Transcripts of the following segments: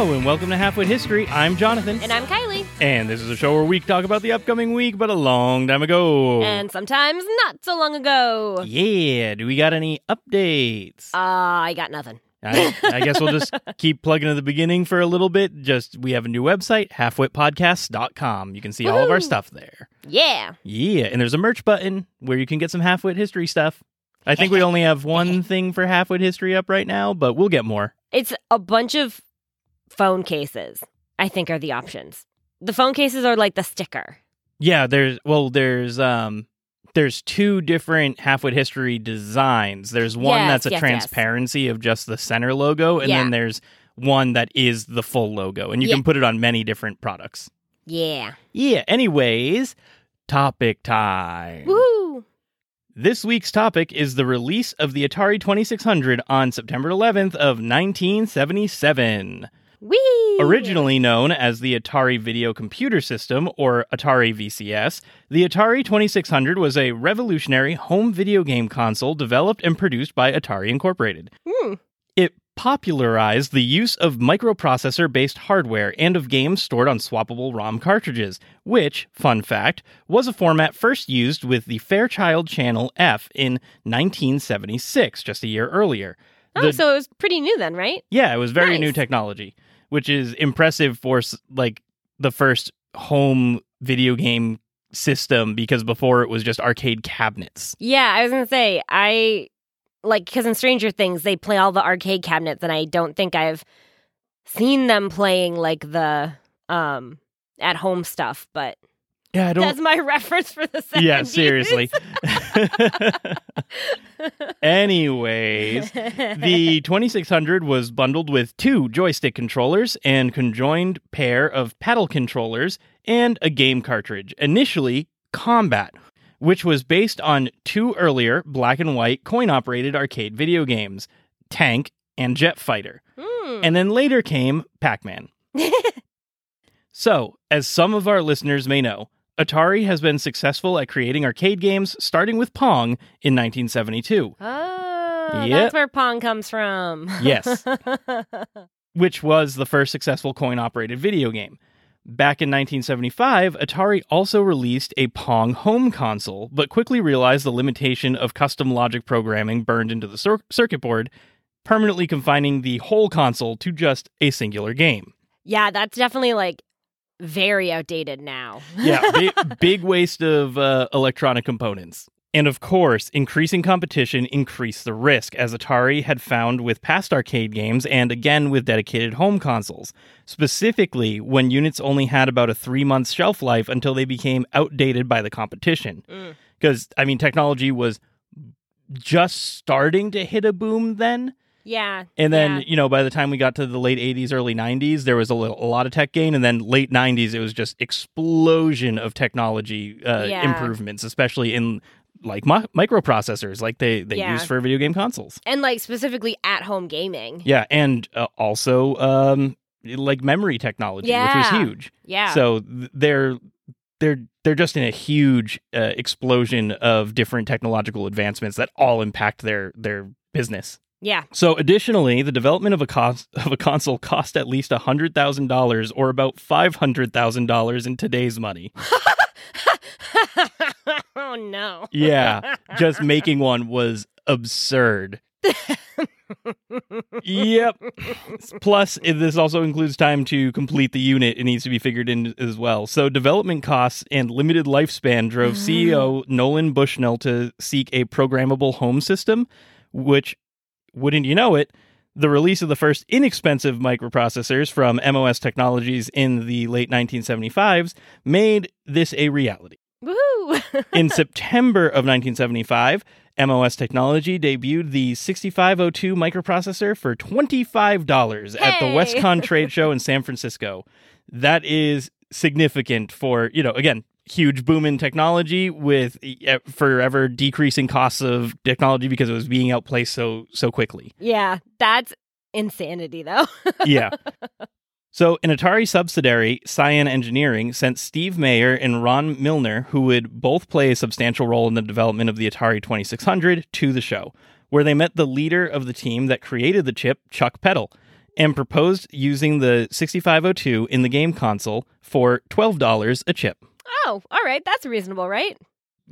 Hello and welcome to Halfwit History. I'm Jonathan. And I'm Kylie. And this is a show where we talk about the upcoming week, but a long time ago. And sometimes not so long ago. yeah, do we got any updates? Uh, I got nothing. I, I guess we'll just keep plugging at the beginning for a little bit. Just we have a new website, halfwitpodcast.com. You can see all of our stuff there. Yeah. Yeah, and there's a merch button where you can get some Halfwit History stuff. I think we only have one thing for Halfwit History up right now, but we'll get more. It's a bunch of phone cases, I think, are the options. The phone cases are like the sticker. Yeah, there's well, there's um, there's two different Halfwit History designs. There's one Yes, that's a yes, yes. transparency of just the center logo, and Yeah. then there's one that is the full logo, and you Yeah. can put it on many different products. Yeah. Yeah. Anyways, topic time. Woo! This week's topic is the release of the Atari 2600 on September 11th of 1977. Wee! Originally known as the Atari Video Computer System, or Atari VCS, the Atari 2600 was a revolutionary home video game console developed and produced by Atari Incorporated. Hmm. It popularized the use of microprocessor based hardware and of games stored on swappable ROM cartridges, which, fun fact, was a format first used with the Fairchild Channel F in 1976, just a year earlier. Oh, The- so it was pretty new then, right? yeah, it was very new technology, which is impressive for like the first home video game system because before it was just arcade cabinets. Yeah, I was gonna say I like because in Stranger Things they play all the arcade cabinets, and I don't think I've seen them playing like the um at home stuff. But Yeah, I don't. that's my reference for the 70s. yeah, seriously. Anyways, the 2600 was bundled with two joystick controllers and conjoined pair of paddle controllers and a game cartridge. Initially, Combat, which was based on two earlier black and white coin operated arcade video games, Tank and Jet Fighter. Hmm. And then later came Pac Man. So, as some of our listeners may know, Atari has been successful at creating arcade games, starting with Pong in 1972. Oh, Yep. that's where Pong comes from. Yes. which was the first successful coin operated video game. Back in 1975, Atari also released a Pong home console, but quickly realized the limitation of custom logic programming burned into the cir- circuit board, permanently confining the whole console to just a singular game. yeah, that's definitely like very outdated now. Yeah, big, big waste of uh, electronic components. And of course, increasing competition increased the risk, as Atari had found with past arcade games and again with dedicated home consoles. Specifically, when units only had about a three month shelf life until they became outdated by the competition. Mm. Because, I mean, technology was just starting to hit a boom then. Yeah. And then, yeah. you know, by the time we got to the late 80s, early 90s, there was a, little, a lot of tech gain. And then late 90s, it was just explosion of technology uh, Yeah. improvements, especially in like mi- microprocessors like they, they Yeah. use for video game consoles. and like specifically at home gaming. Yeah. And uh, also um, like memory technology, which was huge. Yeah. So they're. They're they're just in a huge uh, explosion of different technological advancements that all impact their their business. Yeah. So, additionally, the development of a cost of a console cost at least hundred thousand dollars, or about five hundred thousand dollars in today's money. oh no. Yeah, just making one was absurd. yep. Plus, this also includes time to complete the unit. It needs to be figured in as well. So, development costs and limited lifespan drove mm-hmm. CEO Nolan Bushnell to seek a programmable home system, which, wouldn't you know it, the release of the first inexpensive microprocessors from MOS Technologies in the late 1975s made this a reality. Woohoo. In September of 1975, MOS Technology debuted the 6502 microprocessor for $25 at the WESCON trade show in San Francisco. That is significant for, you know, again, huge boom in technology with forever decreasing costs of technology because it was being outplaced so so quickly. yeah, that's insanity though. yeah. So, an Atari subsidiary, Cyan Engineering, sent Steve Mayer and Ron Milner, who would both play a substantial role in the development of the Atari 2600, to the show, where they met the leader of the team that created the chip, Chuck Peddle. and proposed using the 6502 in the game console for $12 a chip. Oh, all right. That's reasonable, right?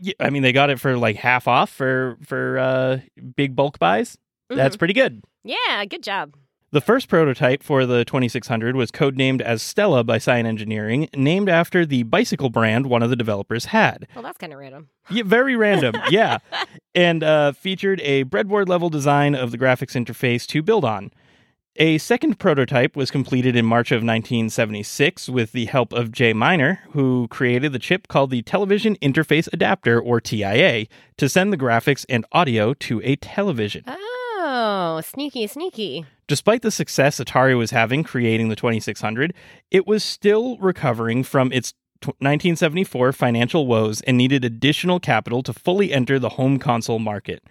Yeah, I mean, they got it for like half off for for uh, big bulk buys. That's pretty good. Yeah, good job. The first prototype for the 2600 was codenamed as Stella by Cyan Engineering, named after the bicycle brand one of the developers had. Well, that's kind of random. Yeah, very random, yeah. And uh, featured a breadboard level design of the graphics interface to build on. A second prototype was completed in March of 1976 with the help of Jay Miner, who created the chip called the Television Interface Adapter, or TIA, to send the graphics and audio to a television. Oh, sneaky, sneaky. Despite the success Atari was having creating the 2600, it was still recovering from its 1974 financial woes and needed additional capital to fully enter the home console market.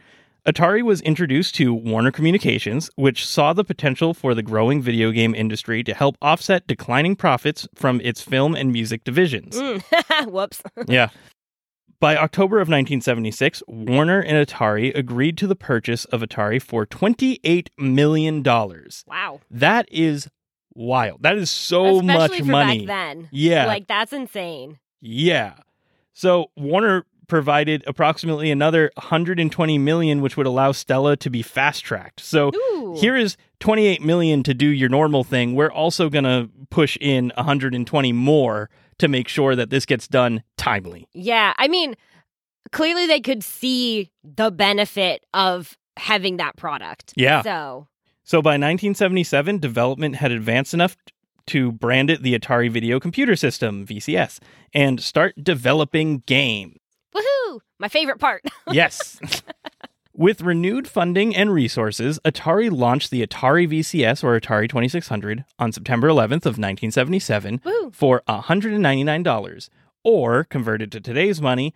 Atari was introduced to Warner Communications, which saw the potential for the growing video game industry to help offset declining profits from its film and music divisions. Mm. Whoops. yeah. By October of 1976, Warner and Atari agreed to the purchase of Atari for $28 million. Wow. That is wild. That is so Especially much for money. then. Yeah. Like, that's insane. yeah. So Warner provided approximately another 120 million which would allow Stella to be fast tracked. So Ooh. here is 28 million to do your normal thing. We're also going to push in 120 more to make sure that this gets done timely. Yeah. I mean, clearly they could see the benefit of having that product. Yeah. So, So by 1977, development had advanced enough to brand it the Atari Video Computer System, VCS, and start developing games. Woohoo! My favorite part. Yes. With renewed funding and resources, Atari launched the Atari VCS or Atari 2600 on September 11th of 1977 Woo. for $199 or converted to today's money,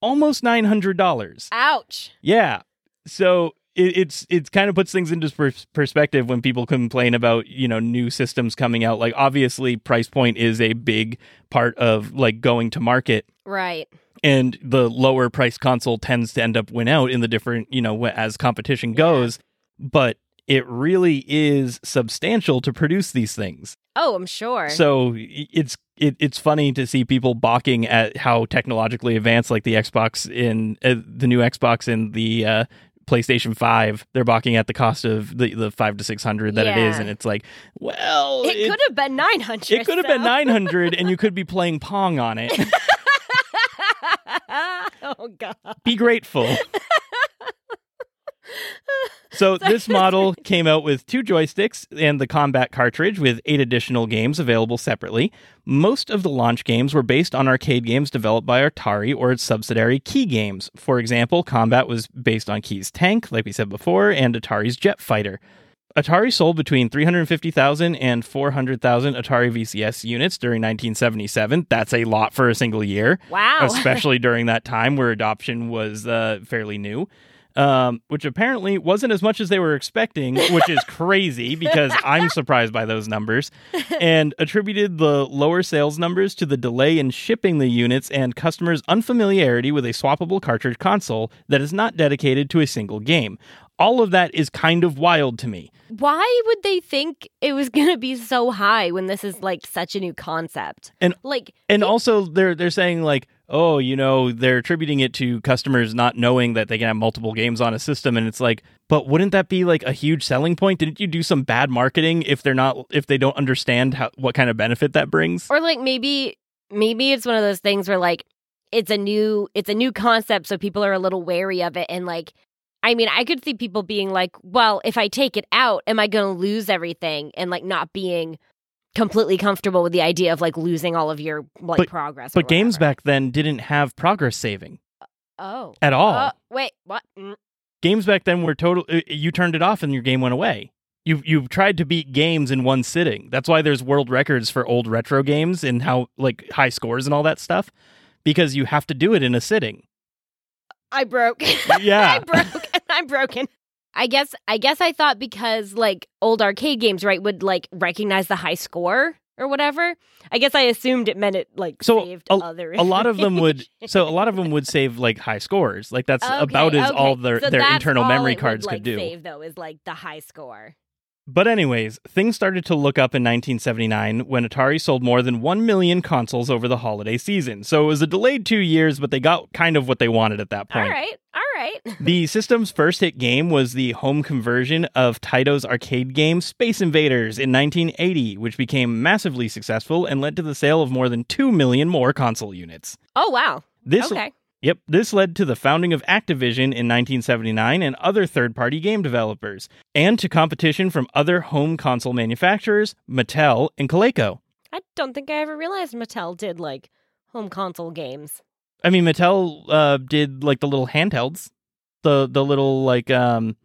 almost $900. Ouch. Yeah. So it, it's it's kind of puts things into pers- perspective when people complain about you know new systems coming out. Like obviously, price point is a big part of like going to market, Right. And the lower price console tends to end up win out in the different you know as competition goes. But it really is substantial to produce these things. Oh, I'm sure. So it's it, it's funny to see people balking at how technologically advanced, like the Xbox in uh, the new Xbox and the uh, PlayStation Five. They're balking at the cost of the the five to six hundred that it is, and it's like, well, it, could have been 900. it could have been nine hundred, and you could be playing Pong on it. oh, God. be grateful. So this model came out with two joysticks and the combat cartridge with eight additional games available separately. Most of the launch games were based on arcade games developed by Atari or its subsidiary Kee Games. For example, Combat was based on Kee's Tank, like we said before, and Atari's Jet Fighter. Atari sold between 350,000 and 400,000 Atari VCS units during 1977. That's a lot for a single year Wow. especially during that time where adoption was uh, fairly new. Um, which apparently wasn't as much as they were expecting, which is crazy because I'm surprised by those numbers, and attributed the lower sales numbers to the delay in shipping the units and customers' unfamiliarity with a swappable cartridge console that is not dedicated to a single game. All of that is kind of wild to me. Why would they think it was going to be so high when this is like such a new concept? And- like, And also they're they're saying like, oh, you know, they're attributing it to customers not knowing that they can have multiple games on a system and it's like, but wouldn't that be like a huge selling point? Didn't you do some bad marketing if they're not if they don't understand how what kind of benefit that brings? or like maybe, maybe it's one of those things where like it's a new, it's a new concept, so people are a little wary of it, and like. I mean, I could see people being like, well, if I take it out, am I going to lose everything? And like not being completely comfortable with the idea of like losing all of your like But- progress. But games back then didn't have progress saving Oh. at all. Uh, wait, what? Mm. games back then were total uh, you turned it off and your game went away. You you've tried to beat games in one sitting. That's why there's world records for old retro games and how like high scores and all that stuff because you have to do it in a sitting. I broke. Yeah. I broke. I'm broken. I guess I guess I thought because like old arcade games, right, would like recognize the high score or whatever. I guess I assumed it meant it like So, saved a- other. a lot of them would so a lot of them would save like high scores like that's Okay, about as all their So their internal memory it would, cards like, could do Save though is like the high score. But, anyways, things started to look up in 1979 when Atari sold more than 1 million consoles over the holiday season. So it was a delayed two years, but they got kind of what they wanted at that point. All right. All right. The system's first hit game was the home conversion of Taito's arcade game Space Invaders in 1980, which became massively successful and led to the sale of more than 2 million more console units. Oh, wow. This okay. Yep, this led to the founding of Activision in 1979 and other third party game developers, and to competition from other home console manufacturers, Mattel and Coleco. I don't think I ever realized Mattel did like home console games. I mean, Mattel uh, did like the little handhelds, the the little like um,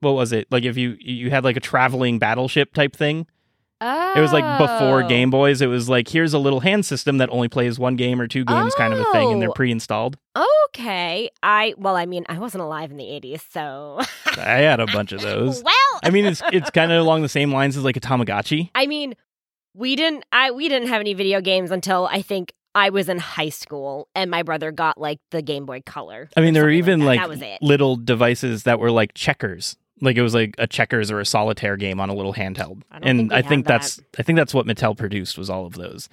what was it? Like if you you had like a traveling battleship type thing. Oh. It was like before oh. Game Boys. It was like here's a little hand system that only plays one game or two games, kind of a thing, and they're Oh. pre-installed. Okay. I well, I mean, I wasn't alive in the 80s, so I had a bunch of those. well, I mean, it's it's kind of along the same lines as like a Tamagotchi. I mean, we didn't I we didn't have any video games until I think I was in high school and my brother got like the Game Boy Color. I mean, there were even like, it. little devices that were like checkers. Like it was like a checkers or a solitaire game on a little handheld. I don't and think I think that. that's I think that's what Mattel produced was all of those.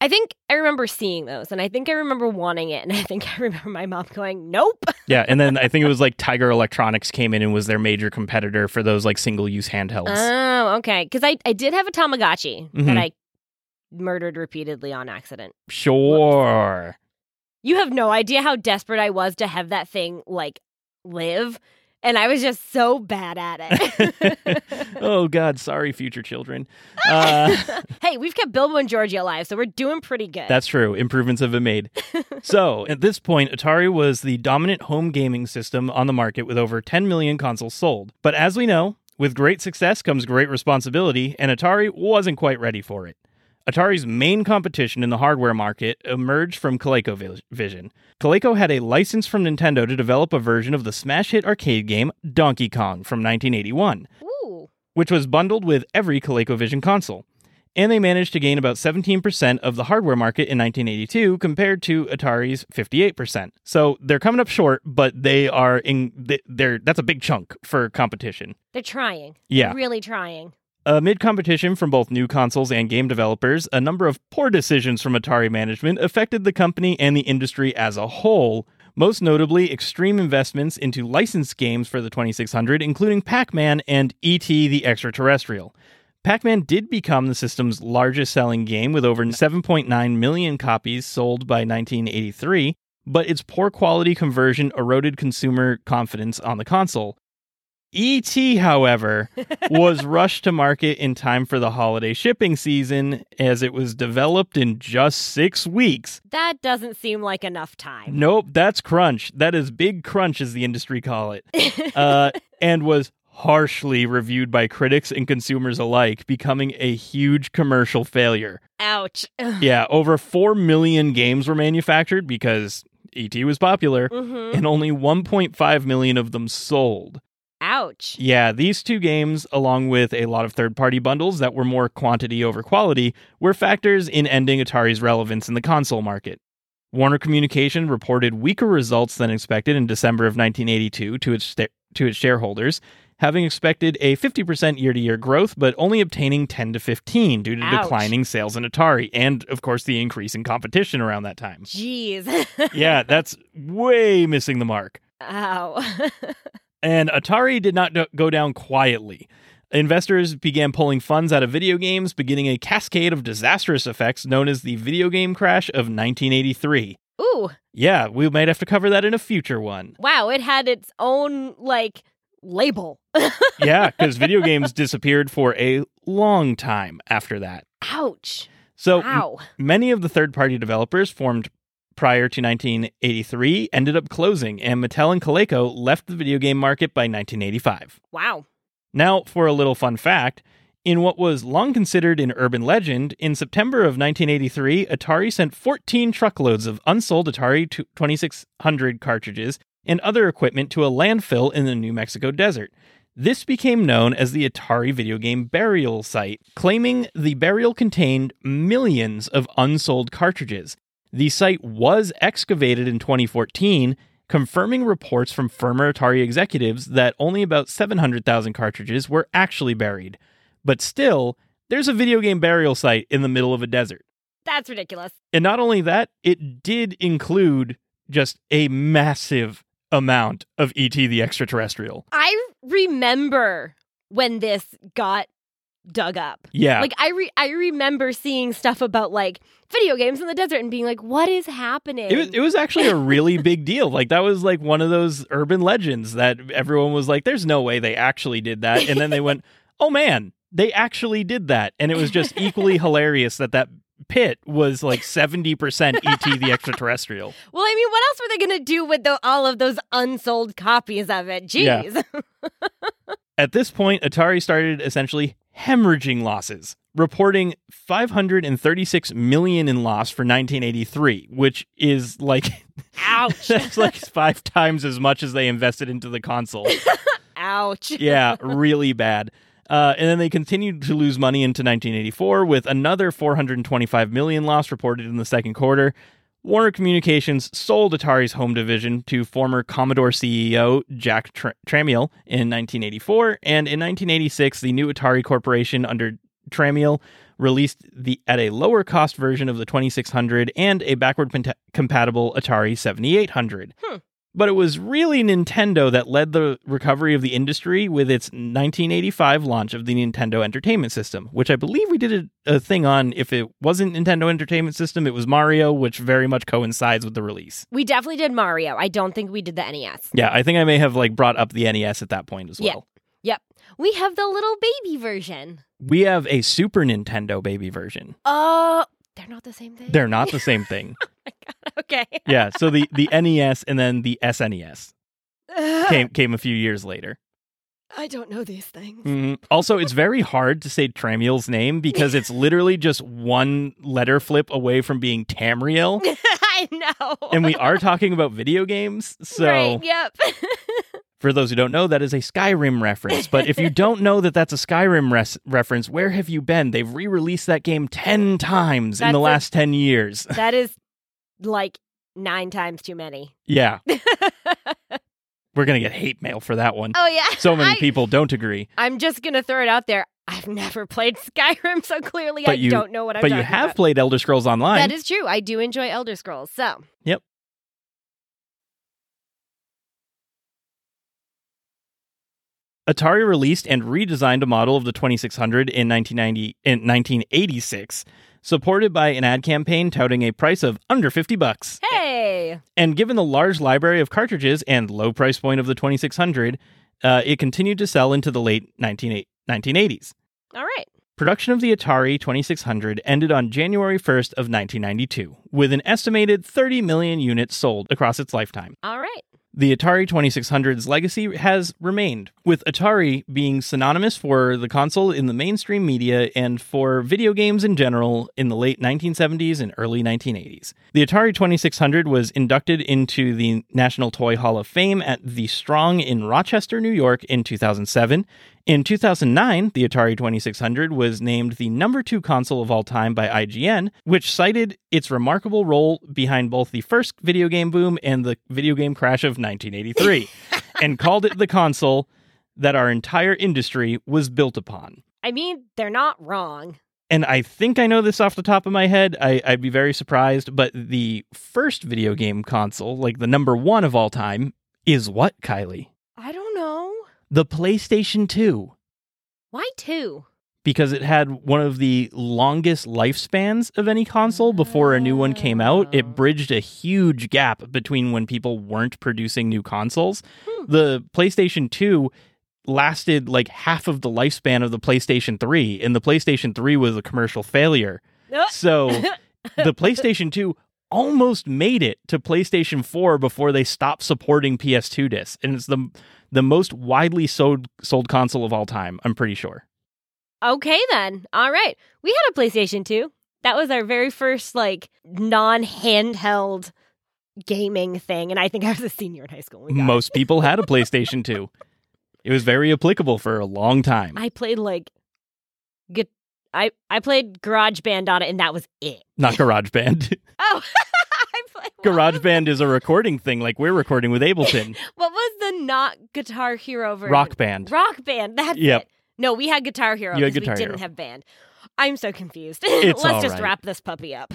I think I remember seeing those and I think I remember wanting it and I think I remember my mom going, "Nope." Yeah, and then I think it was like Tiger Electronics came in and was their major competitor for those like single use handhelds. Oh, okay. Cuz I I did have a Tamagotchi Mhm. that I murdered repeatedly on accident. sure. You have no idea how desperate I was to have that thing like live and I was just so bad at it. oh God, sorry, future children. Uh, hey, we've kept Bilbo and Georgie alive, so we're doing pretty good. That's true. Improvements have been made. so, at this point, Atari was the dominant home gaming system on the market with over 10 million consoles sold. But as we know, with great success comes great responsibility, and Atari wasn't quite ready for it. Atari's main competition in the hardware market emerged from ColecoVision. Coleco had a license from Nintendo to develop a version of the smash hit arcade game Donkey Kong from 1981 Ooh. which was bundled with every ColecoVision console. And they managed to gain about 17% of the hardware market in 1982 compared to Atari's 58%. So they're coming up short, but they are in they- they're that's a big chunk for competition. They're trying. Yeah. Really trying. Amid competition from both new consoles and game developers, a number of poor decisions from Atari management affected the company and the industry as a whole. Most notably, extreme investments into licensed games for the 2600, including Pac Man and E.T. the Extraterrestrial. Pac Man did become the system's largest selling game with over 7.9 million copies sold by 1983, but its poor quality conversion eroded consumer confidence on the console. E.T., however, was rushed to market in time for the holiday shipping season as it was developed in just six weeks. That doesn't seem like enough time. Nope, that's crunch. That is big crunch, as the industry call it. Uh, and was harshly reviewed by critics and consumers alike, becoming a huge commercial failure. Ouch. Yeah, over 4 million games were manufactured because ET was popular, hmm and only 1.5 million of them sold. Ouch. Yeah, these two games, along with a lot of third party bundles that were more quantity over quality, were factors in ending Atari's relevance in the console market. Warner Communication reported weaker results than expected in December of 1982 to its, sta- to its shareholders, having expected a 50% year to year growth, but only obtaining 10 to 15 due to Ouch. declining sales in Atari, and of course the increase in competition around that time. Jeez. yeah, that's way missing the mark. Ow. And Atari did not do- go down quietly. Investors began pulling funds out of video games, beginning a cascade of disastrous effects known as the video game crash of 1983. Ooh. Yeah, we might have to cover that in a future one. Wow, it had its own like label. Yeah, because video games disappeared for a long time after that. Ouch. So m- many of the third party developers formed prior to 1983 ended up closing, and Mattel and Coleco left the video game market by 1985. Wow. Now, for a little fun fact, in what was long considered an urban legend, in September of 1983, Atari sent 14 truckloads of unsold Atari 2600 cartridges and other equipment to a landfill in the New Mexico desert. This became known as the Atari video game burial site, claiming the burial contained millions of unsold cartridges. The site was excavated in 2014 confirming reports from former Atari executives that only about 700,000 cartridges were actually buried. But still, there's a video game burial site in the middle of a desert. That's ridiculous. And not only that, it did include just a massive amount of ET the extraterrestrial. I remember when this got dug up. Yeah. Like I re- I remember seeing stuff about like video games in the desert and being like, "What is happening?" It was, it was actually a really big deal. Like that was like one of those urban legends that everyone was like, "There's no way they actually did that," and then they went, "Oh man, they actually did that," and it was just equally hilarious that that pit was like seventy percent ET the extraterrestrial. well, I mean, what else were they going to do with the, all of those unsold copies of it? Yeah. At this point, Atari started essentially hemorrhaging losses, reporting 536 million in loss for 1983, which is like Ouch. that's like five times as much as they invested into the console. Ouch. yeah, really bad. Uh, and then they continued to lose money into 1984 with another 425 million loss reported in the second quarter. Warner Communications sold Atari's home division to former Commodore CEO Jack Tr- Tramiel in 1984, and in 1986, the new Atari Corporation under Tramiel released the at a lower cost version of the 2600 and a backward penta- compatible Atari 7800. Hmm. But it was really Nintendo that led the recovery of the industry with its 1985 launch of the Nintendo Entertainment System, which I believe we did a, a thing on. If it wasn't Nintendo Entertainment System, it was Mario, which very much coincides with the release. We definitely did Mario. I don't think we did the NES. Yeah, I think I may have like brought up the NES at that point as Yeah. well. Yep. We have the little baby version. We have a Super Nintendo baby version. Oh, they're not the same thing. They're not the same thing. okay. Yeah, so the the NES and then the SNES came came a few years later. I don't know these things. Mhm. Also, it's very hard to say Tramiel's name because it's literally just one letter flip away from being Tamriel. I know. And we are talking about video games. So, Right, yep. for those who don't know, that is a Skyrim reference. But if you don't know that that's a Skyrim res- reference, where have you been? They've re released that game 10 times in That's the a- last 10 years. that is like nine times too many. Yeah, we're going to get hate mail for that one. Oh yeah. So many I, people don't agree. I'm just gonna throw it out there. I've never played Skyrim, so clearly I you- don't know what I'm But you have about. played Elder Scrolls Online. That is true. I do enjoy Elder Scrolls. So Yep. Atari released and redesigned a model of the 2600 in 1990 in 1986, supported by an ad campaign touting a price of under 50 bucks. hey, And given the large library of cartridges and low price point of the 2600, uh, it continued to sell into the late 19, 1980s. all right. Production of the Atari 2600 ended on January 1st of 1992, with an estimated 30 million units sold across its lifetime. All right. The Atari 2600's legacy has remained, with Atari being synonymous for the console in the mainstream media and for video games in general in the late 1970s and early 1980s. The Atari 2600 was inducted into the National Toy Hall of Fame at The Strong in Rochester, New York in 2007. In 2009, the Atari 2600 was named the number two console of all time by IGN, which cited its remarkable role behind both the first video game boom and the video game crash of 1983, and called it the console that our entire industry was built upon. I mean, they're not wrong. And I think I know this off the top of my head. I, I'd be very surprised, but the first video game console, like the number one of all time, is what, Kylie? I don't know. The PlayStation 2. Why two? because it had one of the longest lifespans of any console before a new one came out. Oh. It bridged a huge gap between when people weren't producing new consoles. Hmm. The PlayStation 2 lasted like half of the lifespan of the PlayStation 3, and the PlayStation 3 was a commercial failure. Oh. So the PlayStation 2 almost made it to PlayStation 4 before they stopped supporting PS2 discs. And it's the the most widely sold sold console of all time, I'm pretty sure. Okay, then. All right. We had a PlayStation 2. That was our very first, like, non handheld gaming thing. And I think I was a senior in high school. when we got it. Most people had a PlayStation 2. It was very applicable for a long time. I played, like, I, I played Garage Band on it, and that was it. Not GarageBand. Oh, I played, GarageBand is a recording thing, like we're recording with Ableton. What was the not Guitar Hero version? Rock Band. Rock Band. That's Yep. it. No, we had Guitar Hero because we Guitar didn't have band. I'm so confused. Let's just right. wrap this puppy up.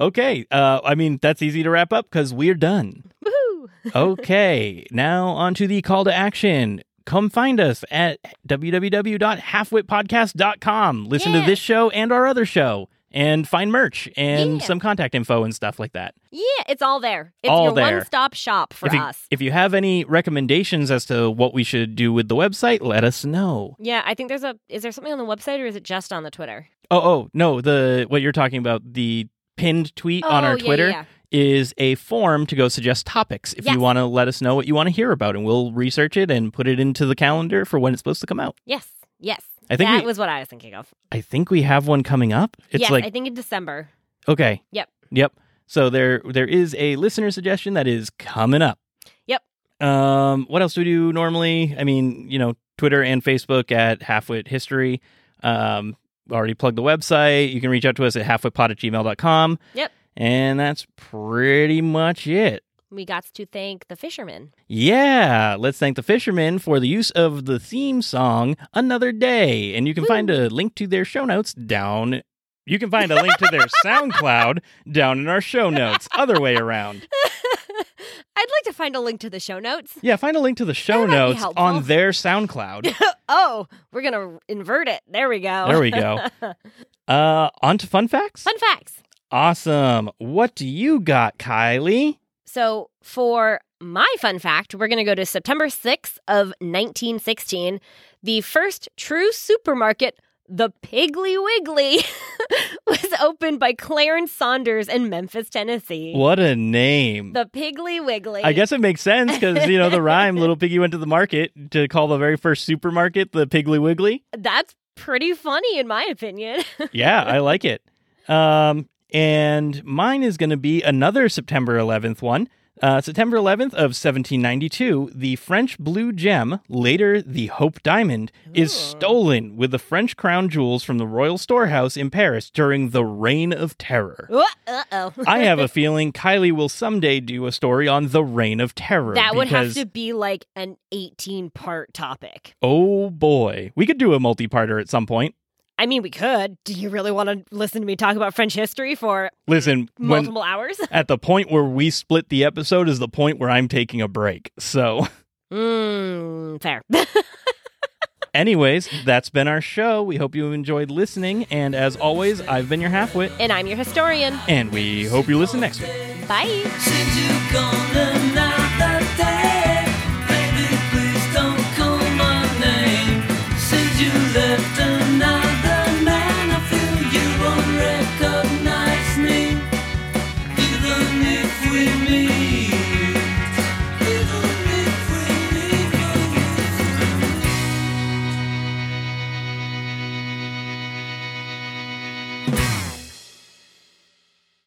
Okay, uh, I mean that's easy to wrap up because we're done. Woohoo! Okay, now on to the call to action. Come find us at www.halfwitpodcast.com. Listen Yeah. to this show and our other show, and find merch and Yeah. some contact info and stuff like that. Yeah, it's all there. It's All your there. one-stop shop for if you, us. if you have any recommendations as to what we should do with the website, let us know. Yeah, I think there's a. Is there something on the website or is it just on the Twitter? Oh, oh no, the what you're talking about the pinned tweet on Oh, our yeah, Twitter yeah, is a form to go suggest topics if Yes. you want to let us know what you want to hear about, and we'll research it and put it into the calendar for when it's supposed to come out. Yes, yes. I think that we- was what I was thinking of. I think we have one coming up. It's yes, like I think in December. okay, Yep. yep. So there there is a listener suggestion that is coming up. Yep. Um, what else do we do normally? I mean, you know, Twitter and Facebook at Halfwit History. Um, already plugged the website. You can reach out to us at halfwitpod at gmail.com. Yep. And that's pretty much it. We got to thank the fishermen. Yeah, let's thank the fishermen for the use of the theme song Another Day. And you can find a link to their show notes down. You can find a link to their SoundCloud down in our show notes. Other way around. I'd like to find a link to the show notes. Yeah, find a link to the show notes on their SoundCloud. oh, we're gonna invert it. There we go. There we go. Uh, on to fun facts. Fun facts. Awesome. What do you got, Kylie? So for my fun fact, we're gonna go to September 6th of 1916. The first true supermarket, the Piggly Wiggly, was opened by Clarence Saunders in Memphis, Tennessee. What a name. The Piggly Wiggly. I guess it makes sense because, you know, the rhyme, Little Piggy went to the market to call the very first supermarket the Piggly Wiggly. that's pretty funny in my opinion. Yeah, I like it. Um, and mine is going to be another September 11th one. Uh, September 11th of 1792, the French blue gem, later the Hope Diamond, is stolen with the French crown jewels from the Royal Storehouse in Paris during the Reign of Terror. uh oh. I have a feeling Kylie will someday do a story on the Reign of Terror. That would have because- to be like an 18 part topic. Oh boy, we could do a multi-parter at some point. I mean, we could. Do you really want to listen to me talk about French history for Listen, when multiple hours? at the point where we split the episode is the point where I'm taking a break. So, Mmm, fair. anyways, that's been our show. We hope you enjoyed listening, and as always, I've been your halfwit, and I'm your historian. and we hope you listen next week. Bye. Seem to come